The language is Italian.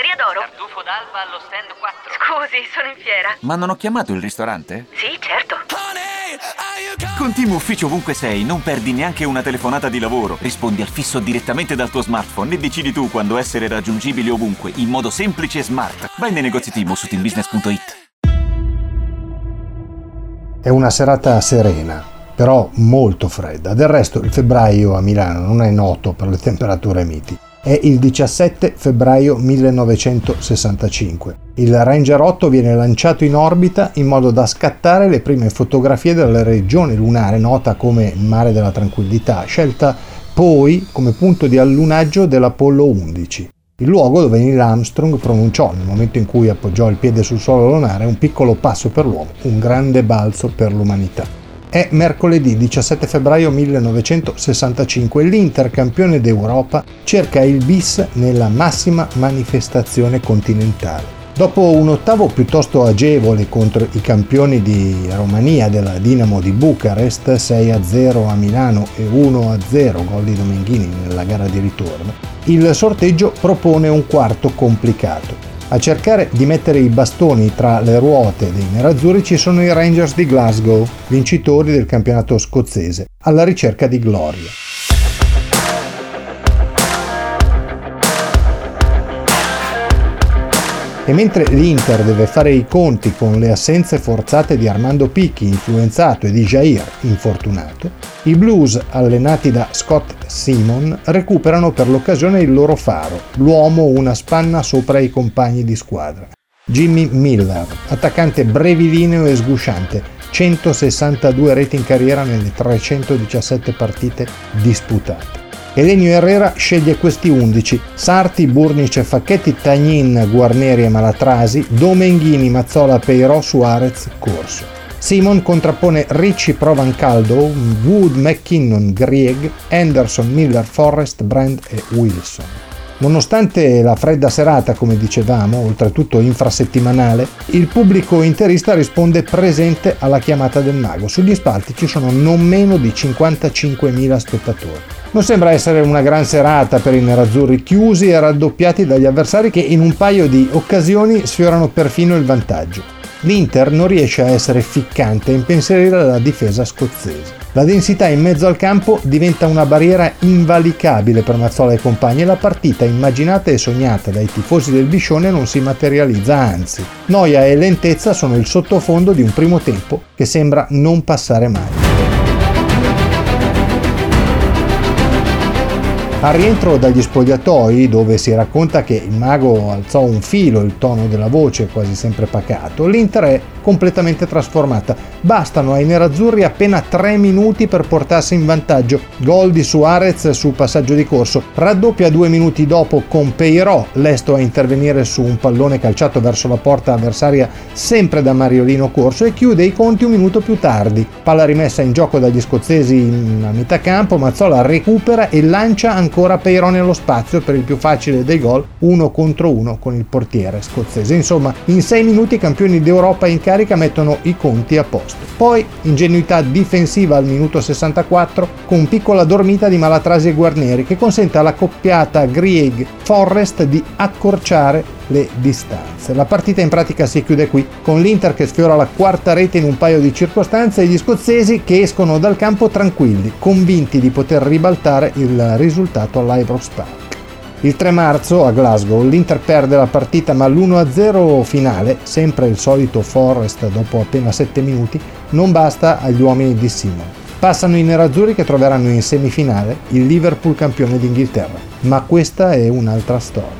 Osteria d'oro? Tartufo d'alba allo stand 4. Scusi, sono in fiera. Ma non ho chiamato il ristorante? Sì, certo. Con Team Ufficio ovunque sei, non perdi neanche una telefonata di lavoro. Rispondi al fisso direttamente dal tuo smartphone e decidi tu quando essere raggiungibile ovunque, in modo semplice e smart. Vai nei negozi Team su teambusiness.it. È una serata serena, però molto fredda. Del resto il febbraio a Milano non è noto per le temperature miti. È il 17 febbraio 1965. Il Ranger 8 viene lanciato in orbita in modo da scattare le prime fotografie della regione lunare nota come Mare della Tranquillità, scelta poi come punto di allunaggio dell'Apollo 11. Il luogo dove Neil Armstrong pronunciò, nel momento in cui appoggiò il piede sul suolo lunare, un piccolo passo per l'uomo, un grande balzo per l'umanità. È mercoledì 17 febbraio 1965 l'Inter campione d'Europa cerca il bis nella massima manifestazione continentale. Dopo un ottavo piuttosto agevole contro i campioni di Romania della Dinamo di Bucarest, 6-0 a Milano e 1-0 gol di Domenghini nella gara di ritorno, il sorteggio propone un quarto complicato. A cercare di mettere i bastoni tra le ruote dei nerazzurri ci sono i Rangers di Glasgow, vincitori del campionato scozzese, alla ricerca di gloria. E mentre l'Inter deve fare i conti con le assenze forzate di Armando Picchi, influenzato, e di Jair, infortunato, i Blues, allenati da Scott Simon, recuperano per l'occasione il loro faro, l'uomo una spanna sopra i compagni di squadra. Jimmy Miller, attaccante brevilineo e sgusciante, 162 reti in carriera nelle 317 partite disputate. Elenio Herrera sceglie questi 11, Sarti, Burnic, Facchetti, Tagnin, Guarneri e Malatrasi, Domenghini, Mazzola, Peirò, Suarez, Corso. Simon contrappone Ricci, Provancaldo, Wood, McKinnon, Grieg, Anderson, Miller, Forrest, Brand e Wilson. Nonostante la fredda serata, come dicevamo, oltretutto infrasettimanale, il pubblico interista risponde presente alla chiamata del mago. Sugli spalti ci sono non meno di 55.000 spettatori. Non sembra essere una gran serata per i nerazzurri chiusi e raddoppiati dagli avversari che in un paio di occasioni sfiorano perfino il vantaggio. L'Inter non riesce a essere ficcante e impensierire la difesa scozzese. La densità in mezzo al campo diventa una barriera invalicabile per Mazzola e compagni e la partita immaginata e sognata dai tifosi del Biscione non si materializza, anzi. Noia e lentezza sono il sottofondo di un primo tempo che sembra non passare mai. Al rientro dagli spogliatoi, dove si racconta che il mago alzò un filo il tono della voce, quasi sempre pacato, l'Inter è completamente trasformata. Bastano ai nerazzurri appena tre minuti per portarsi in vantaggio. Gol di Suarez su passaggio di corso. Raddoppia due minuti dopo con Peirò, lesto a intervenire su un pallone calciato verso la porta avversaria sempre da Mariolino Corso e chiude i conti un minuto più tardi. Palla rimessa in gioco dagli scozzesi a metà campo, Mazzola recupera e lancia ancora Peirò nello spazio per il più facile dei gol, uno contro uno con il portiere scozzese. Insomma, in sei minuti i campioni d'Europa in carica mettono i conti a posto. Poi ingenuità difensiva al minuto 64 con piccola dormita di Malatrasi e Guarneri che consente alla coppiata Grieg-Forrest di accorciare le distanze. La partita in pratica si chiude qui con l'Inter che sfiora la quarta rete in un paio di circostanze e gli scozzesi che escono dal campo tranquilli, convinti di poter ribaltare il risultato all'Ibrox Park. Il 3 marzo a Glasgow l'Inter perde la partita ma l'1-0 finale, sempre il solito Forrest dopo appena 7 minuti, non basta agli uomini di Simon. Passano i nerazzurri che troveranno in semifinale il Liverpool campione d'Inghilterra, ma questa è un'altra storia